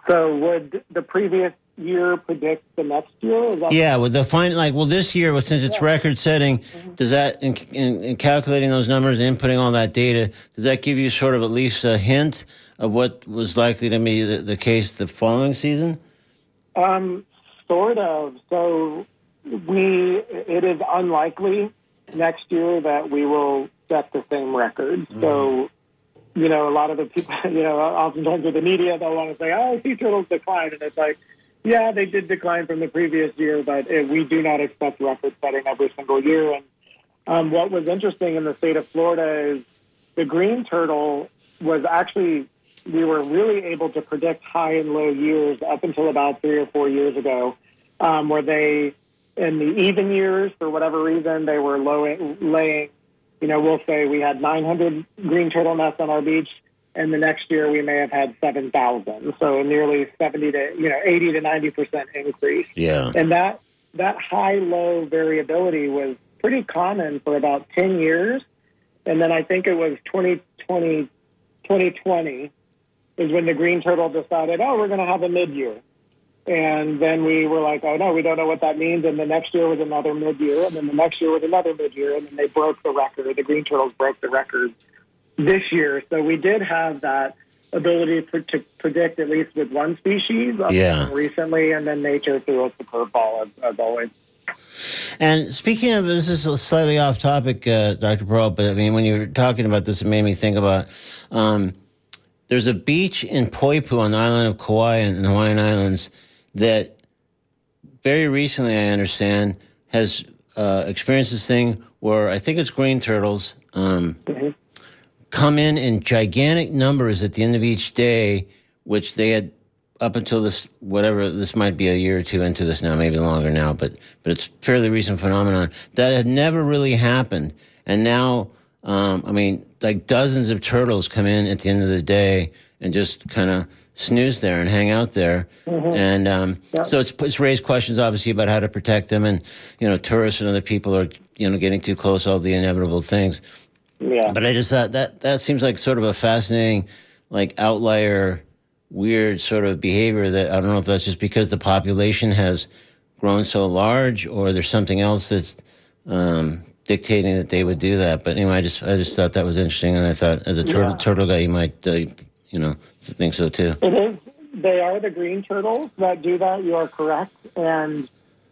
So would the previous year predict the next year? Is that Yeah, with the fine, like, well, this year, since it's record setting, Mm-hmm. does that, in, in, in calculating those numbers and inputting all that data, does that give you sort of at least a hint of what was likely to be the, the case the following season? Um, sort of. So we, it is unlikely next year that we will set the same record. So, you know, a lot of the people, you know, oftentimes with the media, they'll want to say, "Oh, sea turtles decline. and it's like, yeah, they did decline from the previous year, but uh, we do not expect record setting every single year. And um, what was interesting in the state of Florida is the green turtle was actually we were really able to predict high and low years up until about three or four years ago, um, where they in the even years for whatever reason they were low, laying. You know, we'll say we had 900 green turtle nests on our beach, and the next year we may have had 7,000. So nearly 70 to you know 80 to 90 percent increase Yeah. and that that high low variability was pretty common for about 10 years and then i think it was 2020 2020 is when the green turtle decided oh we're going to have a mid-year And then we were like, oh no, we don't know what that means. And the next year was another mid-year, and then the next year was another mid-year, and then they broke the record. The green turtles broke the record this year. So we did have that ability to, to predict at least with one species Yeah. recently, and then nature threw us the curveball as, as always. And speaking of this is slightly off topic, uh, Dr. Pearl, but I mean, when you were talking about this, it made me think about um, there's a beach in Poipu on the island of Kauai in the Hawaiian Islands that very recently, I understand, has uh, experienced this thing where I think it's green turtles um, come in in gigantic numbers at the end of each day, which they had up until this whatever this might be a year or two into this now, maybe longer now, but but it's fairly recent phenomenon that had never really happened, and now um, I mean like dozens of turtles come in at the end of the day and just kind of snooze there and hang out there, and um, so it's it's raised questions obviously about how to protect them, and you know tourists and other people are you know getting too close, all the inevitable things. Yeah. But I just thought that that seems like sort of a fascinating, like outlier, weird sort of behavior. That I don't know if that's just because the population has grown so large, or there's something else that's um, dictating that they would do that. But anyway, I just I just thought that was interesting, and I thought as a turtle Yeah. turtle guy, you might uh, you know think so too. It is. They are the green turtles that do that. You are correct. And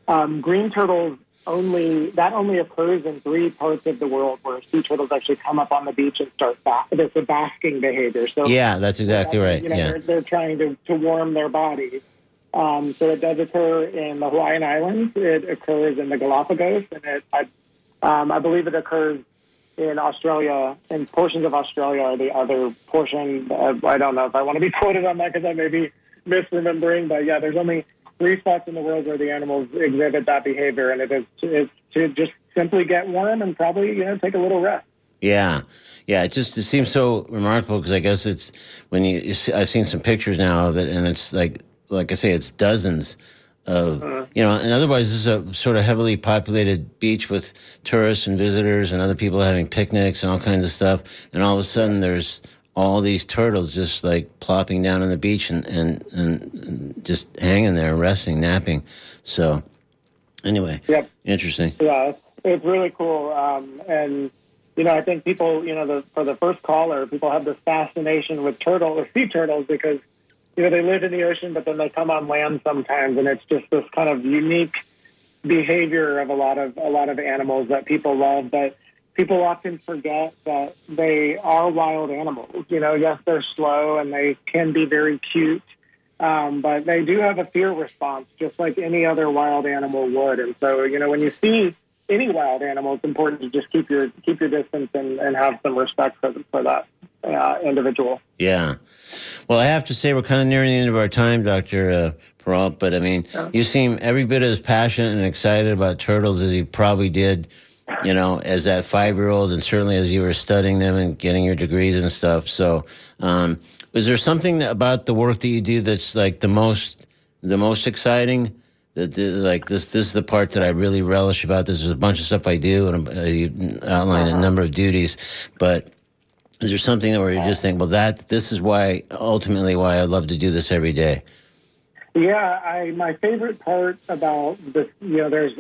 um, green turtles only that only occurs in three parts of the world where sea turtles actually come up on the beach and start ba- It's a basking behavior. So Yeah, that's exactly right. You know, Yeah, they're, they're trying to, to warm their bodies. Um, so it does occur in the Hawaiian Islands. It occurs in the Galapagos, and it, I, um, I believe it occurs in Australia. And portions of Australia are the other portion. Uh, I don't know if I want to be quoted on that because I may be misremembering. But yeah, there's only three spots in the world where the animals exhibit that behavior, and it is it's to just simply get warm and probably you know take a little rest. Yeah, yeah. It just it seems so remarkable because I guess it's when you, you see, I've seen some pictures now of it, and it's like like I say, it's dozens of uh-huh. you know. And otherwise, this is a sort of heavily populated beach with tourists and visitors and other people having picnics and all kinds of stuff. And all of a sudden, there's all these turtles just like plopping down on the beach and and, and, just hanging there, resting, napping. So anyway, Yep. interesting. Yeah, it's, it's really cool. Um, and you know, I think people, you know, the, for the first caller, people have this fascination with turtle or sea turtles because you know they live in the ocean, but then they come on land sometimes, and it's just this kind of unique behavior of a lot of a lot of animals that people love. But people often forget that they are wild animals. You know, yes, they're slow and they can be very cute. Um, but they do have a fear response, just like any other wild animal would. And so, you know, when you see any wild animal, it's important to just keep your keep your distance and, and have some respect for, for that uh, individual. Yeah. Well, I have to say we're kind of nearing the end of our time, Doctor uh, Perrault. But I mean, you seem every bit as passionate and excited about turtles as you probably did, you know, as that five-year-old, and certainly as you were studying them and getting your degrees and stuff. So, um, is there something about the work that you do that's like the most, the most exciting? That like this, this is the part that I really relish about this. There's a bunch of stuff I do, and uh, you outline a number of duties, but is there something where you just think, well, that this is why ultimately why I love to do this every day? Yeah, I my favorite part about this, you know, there's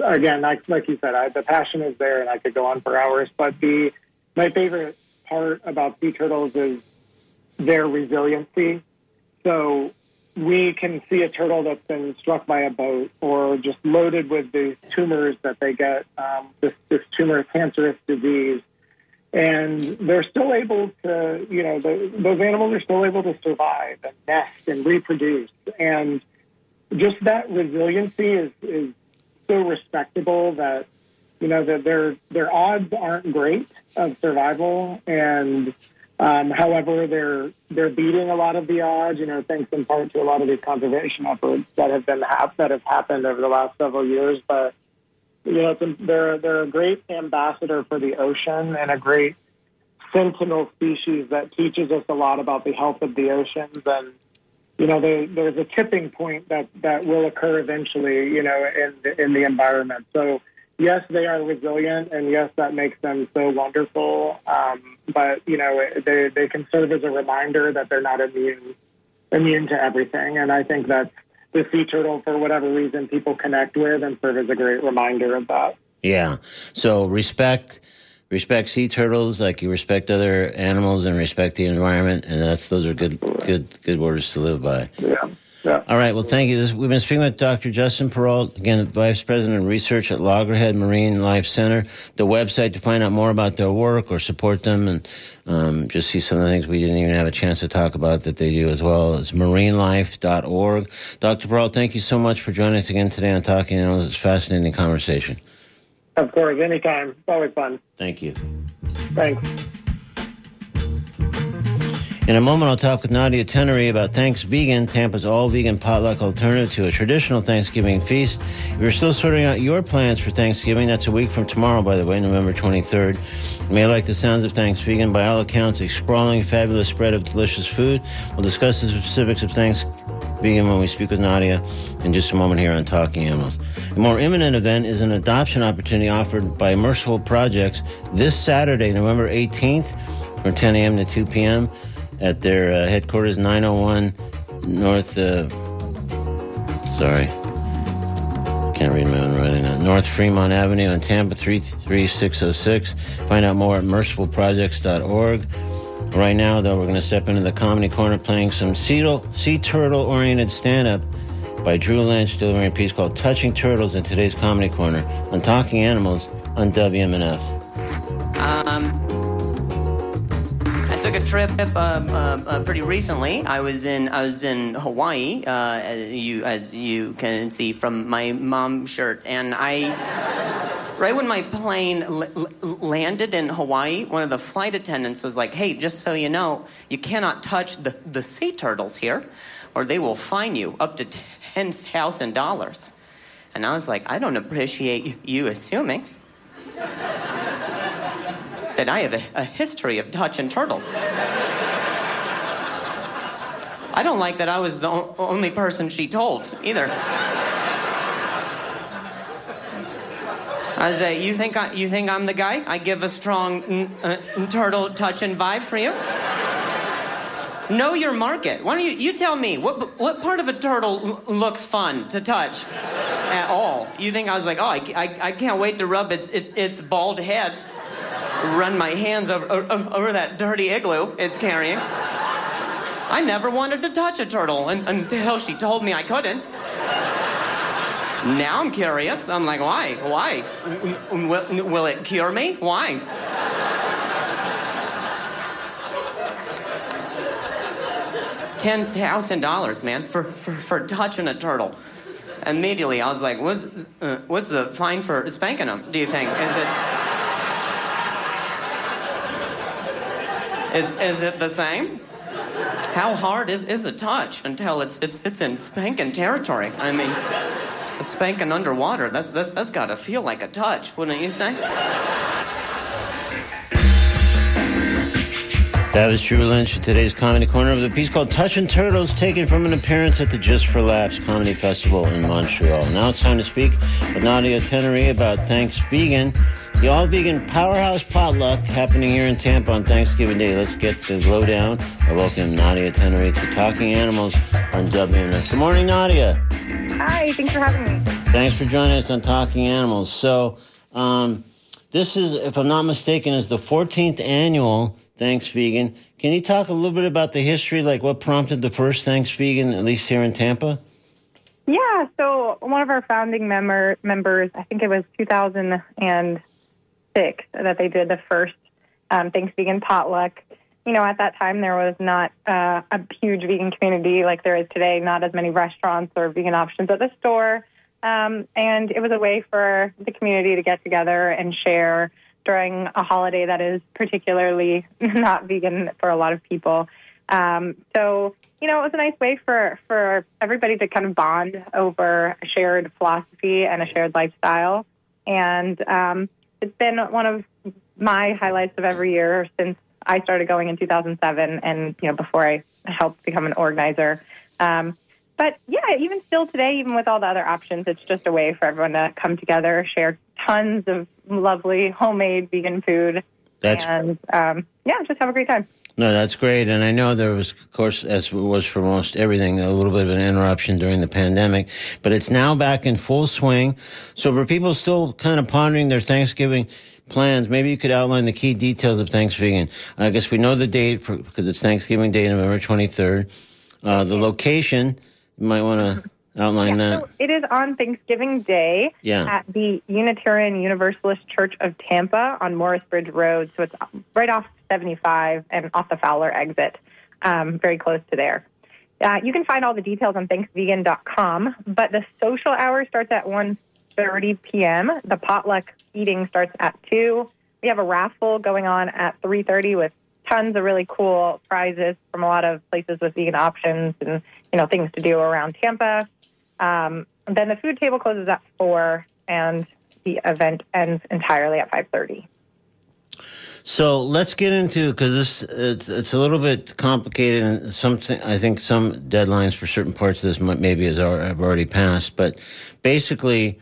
again, like like you said, I, the passion is there, and I could go on for hours. But the my favorite part about sea turtles is their resiliency. So we can see a turtle that's been struck by a boat or just loaded with these tumors that they get, um, this, this tumor cancerous disease. And they're still able to, you know, the, those animals are still able to survive and nest and reproduce. And just that resiliency is, is so respectable that, you know, that their, their odds aren't great of survival. And, um, however, they're they're beating a lot of the odds, you know, thanks in part to a lot of these conservation efforts that have been that have happened over the last several years. But you know, a, they're they're a great ambassador for the ocean and a great sentinel species that teaches us a lot about the health of the oceans. And you know, there, there's a tipping point that that will occur eventually, you know, in the, in the environment. So yes, they are resilient, and yes, that makes them so wonderful. Um, but you know, they they can serve as a reminder that they're not immune immune to everything. And I think that's the sea turtle for whatever reason people connect with and serve as a great reminder of that. Yeah. So respect respect sea turtles like you respect other animals and respect the environment and that's those are good good good words to live by. Yeah. Yeah. All right. Well, thank you. This, we've been speaking with Dr. Justin Perrault, again, Vice President of Research at Loggerhead Marine Life Center. The website to find out more about their work or support them and um, just see some of the things we didn't even have a chance to talk about that they do as well is marinelife.org. Dr. Perrault, thank you so much for joining us again today on Talking Animals. It's a fascinating conversation. Of course, anytime. It's always fun. Thank you. Thanks. In a moment, I'll talk with Nadia Tenery about Thanks Vegan, Tampa's all vegan potluck alternative to a traditional Thanksgiving feast. If you're still sorting out your plans for Thanksgiving, that's a week from tomorrow, by the way, November 23rd. You may like the sounds of Thanks Vegan. By all accounts, a sprawling, fabulous spread of delicious food. We'll discuss the specifics of Thanks Vegan when we speak with Nadia in just a moment here on Talking Animals. A more imminent event is an adoption opportunity offered by Merciful Projects this Saturday, November 18th, from 10 a.m. to 2 p.m at their uh, headquarters, 901 North. Uh, sorry, can't read my own writing. Now. North Fremont Avenue in Tampa, 33606. Find out more at mercifulprojects.org. Right now, though, we're going to step into the comedy corner playing some sea, turtle oriented stand up by Drew Lynch, delivering a piece called Touching Turtles in today's Comedy Corner on Talking Animals on WMNF. Um, took a trip um, uh, uh, pretty recently. I was in I was in Hawaii, uh, as you as you can see from my mom shirt, and I. Right when my plane l- landed in Hawaii, one of the flight attendants was like, "Hey, just so you know, you cannot touch the, the sea turtles here, or they will fine you up to ten thousand dollars." And I was like, "I don't appreciate you assuming." That I have a, a history of Dutch and turtles. I don't like that I was the o- only person she told either. I say, you think I, you think I'm the guy? I give a strong n- uh, turtle touching vibe for you. Know your market. Why don't you you tell me what what part of a turtle l- looks fun to touch at all? You think I was like, oh, I, I, I can't wait to rub its it, its bald head run my hands over, over, over, that dirty igloo it's carrying. I never wanted to touch a turtle un- until she told me I couldn't. Now I'm curious. I'm like, why? Why? Will, will it cure me? Why? Ten thousand dollars, man, for, for, for touching a turtle. Immediately, I was like, "What's uh, what's the fine for spanking them? Do you think? Is it?" Is, is it the same? How hard is, is a touch until it's, it's, it's in spanking territory? I mean, spanking underwater, that's, that's, that's got to feel like a touch, wouldn't you say? That was Drew Lynch in today's Comedy Corner of the piece called Touching Turtles, taken from an appearance at the Just for Laughs Comedy Festival in Montreal. Now it's time to speak with Nadia Tenery about Thanks Vegan, the all vegan powerhouse potluck happening here in Tampa on Thanksgiving Day. Let's get the lowdown. I welcome Nadia Tenery to Talking Animals on WMNF. Good morning, Nadia. Hi, thanks for having me. Thanks for joining us on Talking Animals. So, um, this is, if I'm not mistaken, is the 14th annual Thanks Vegan. Can you talk a little bit about the history, like what prompted the first Thanks Vegan, at least here in Tampa? Yeah, so one of our founding member members, I think it was 2006 that they did the first um, Thanks Vegan potluck. You know, at that time there was not uh, a huge vegan community like there is today. Not as many restaurants or vegan options at the store, um, and it was a way for the community to get together and share during a holiday that is particularly not vegan for a lot of people. Um, so, you know, it was a nice way for, for everybody to kind of bond over a shared philosophy and a shared lifestyle. And um, it's been one of my highlights of every year since I started going in 2007 and, you know, before I helped become an organizer. Um, but yeah, even still today, even with all the other options, it's just a way for everyone to come together, share tons of lovely homemade vegan food, That's and um, yeah, just have a great time. No, that's great. And I know there was, of course, as it was for most everything, a little bit of an interruption during the pandemic, but it's now back in full swing. So for people still kind of pondering their Thanksgiving plans, maybe you could outline the key details of Thanksgiving. I guess we know the date for, because it's Thanksgiving Day, November 23rd. Uh, the location, you might want to outline that. So it is on Thanksgiving Day Yeah. at the Unitarian Universalist Church of Tampa on Morris Bridge Road. So it's right off 75 and off the Fowler exit, um, very close to there. Uh, you can find all the details on thanksvegan.com, but the social hour starts at 1.30 p.m. The potluck eating starts at 2. We have a raffle going on at 3.30 with tons of really cool prizes from a lot of places with vegan options and, you know, things to do around Tampa. Um, then the food table closes at 4, and the event ends entirely at 5.30. So let's get into because this it's, it's a little bit complicated and something I think some deadlines for certain parts of this might, maybe al- have already passed. But basically,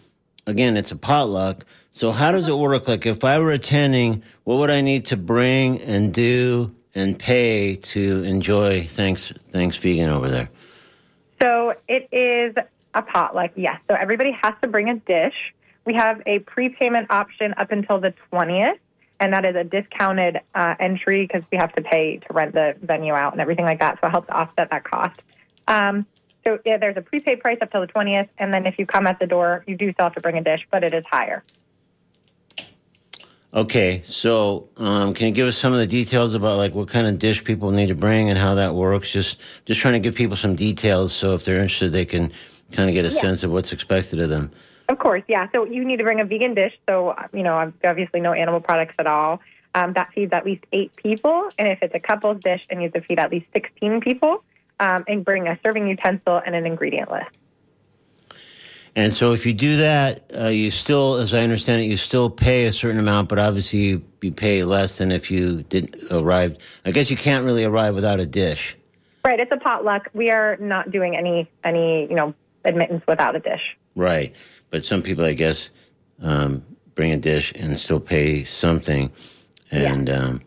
again, it's a potluck. So how does it work? Like if I were attending, what would I need to bring and do and pay to enjoy Thanks Thanks Vegan over there? So it is a potluck, yes. So everybody has to bring a dish. We have a prepayment option up until the 20th, and that is a discounted uh, entry because we have to pay to rent the venue out and everything like that. So it helps offset that cost. Um, so yeah, there's a prepaid price up till the 20th, and then if you come at the door, you do still have to bring a dish, but it is higher. Okay, so um, can you give us some of the details about like what kind of dish people need to bring and how that works? Just just trying to give people some details so if they're interested, they can kind of get a sense of what's expected of them. Of course, yeah. So you need to bring a vegan dish. So, you know, obviously no animal products at all. Um, that feeds at least eight people. And if it's a couple's dish, it needs to feed at least 16 people. Um, and bring a serving utensil and an ingredient list. And so if you do that, uh, you still, as I understand it, you still pay a certain amount, but obviously you, you pay less than if you didn't arrive. I guess you can't really arrive without a dish. Right. It's a potluck. We are not doing any, any, you know, admittance without a dish. Right. But some people, I guess, um, bring a dish and still pay something. And, um,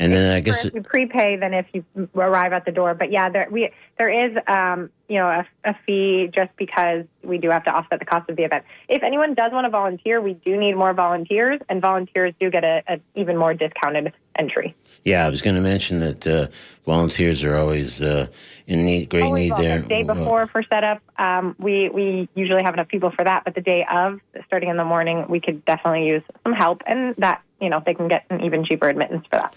and then I guess, If you prepay than if you arrive at the door. But yeah, there we there is um, you know a, a fee just because we do have to offset the cost of the event. If anyone does want to volunteer, we do need more volunteers, and volunteers do get a, a even more discounted entry. Yeah, I was going to mention that uh, volunteers are always uh, in need, great Always need there. The day before for setup, um, we we usually have enough people for that. But the day of, starting in the morning, we could definitely use some help, and that you know they can get an even cheaper admittance for that.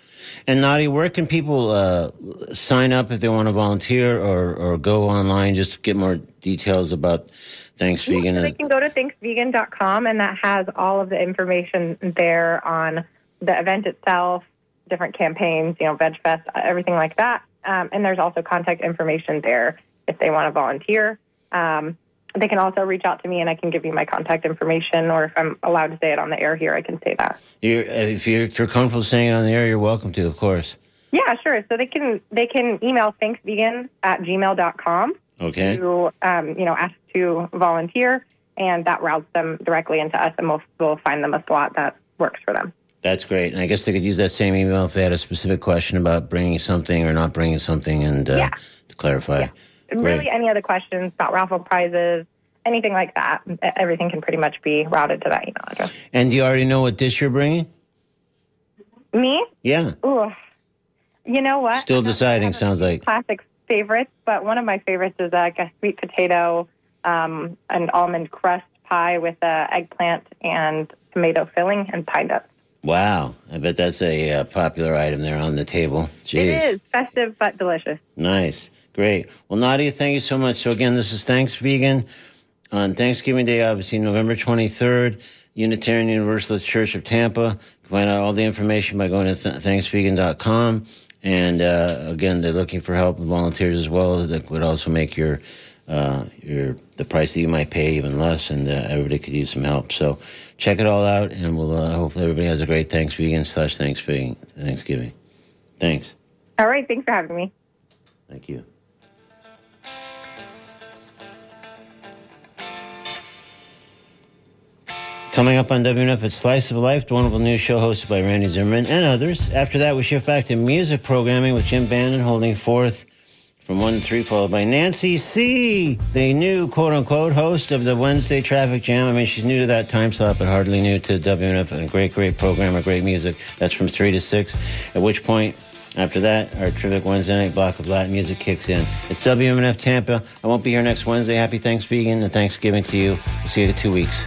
And Nadi, where can people uh, sign up if they want to volunteer or, or go online just to get more details about Thanks Vegan? So they can go to thanksvegan.com, and that has all of the information there on the event itself, different campaigns, you know, VegFest, everything like that. Um, and there's also contact information there if they want to volunteer. Um, they can also reach out to me, and I can give you my contact information, or if I'm allowed to say it on the air here, I can say that. You're, if, you're, if you're comfortable saying it on the air, you're welcome to, of course. Yeah, sure. So they can they can email thanksvegan at gmail.com Okay. to um, you know ask to volunteer, and that routes them directly into us, and we'll we'll find them a slot that works for them. That's great. And I guess they could use that same email if they had a specific question about bringing something or not bringing something and uh, Yeah. to clarify. Really, any other questions about raffle prizes, anything like that, everything can pretty much be routed to that email address. And do you already know what dish you're bringing? Me? Yeah. Ooh, you know what? Still deciding, a sounds like. classic favorites, but one of my favorites is like a sweet potato um, and almond crust pie with uh, eggplant and tomato filling and pine nuts. Wow. I bet that's a uh, popular item there on the table. Jeez. It is festive but delicious. Nice. Great. Well, Nadia, thank you so much. So, again, this is Thanks Vegan on Thanksgiving Day, obviously, November 23rd, Unitarian Universalist Church of Tampa. You can find out all the information by going to th- thanksvegan.com. And uh, again, they're looking for help and volunteers as well that would also make your uh, your the price that you might pay even less, and uh, everybody could use some help. So check it all out, and we'll uh, hopefully everybody has a great Thanks Vegan slash Thanksgiving. Thanksgiving. Thanks. All right, thanks for having me. Thank you. Coming up on WMNF, it's Slice of Life, the wonderful news show hosted by Randy Zimmerman and others. After that, we shift back to music programming with Jim Bannon holding forth from 1 to 3, followed by Nancy C., the new quote unquote host of the Wednesday Traffic Jam. I mean, she's new to that time slot, but hardly new to WMNF. And a great, great programmer, great music. That's from 3 to 6, at which point, after that, our terrific Wednesday night block of Latin music kicks in. It's WMNF Tampa. I won't be here next Wednesday. Happy Thanksgiving and Thanksgiving to you. We'll see you in two weeks.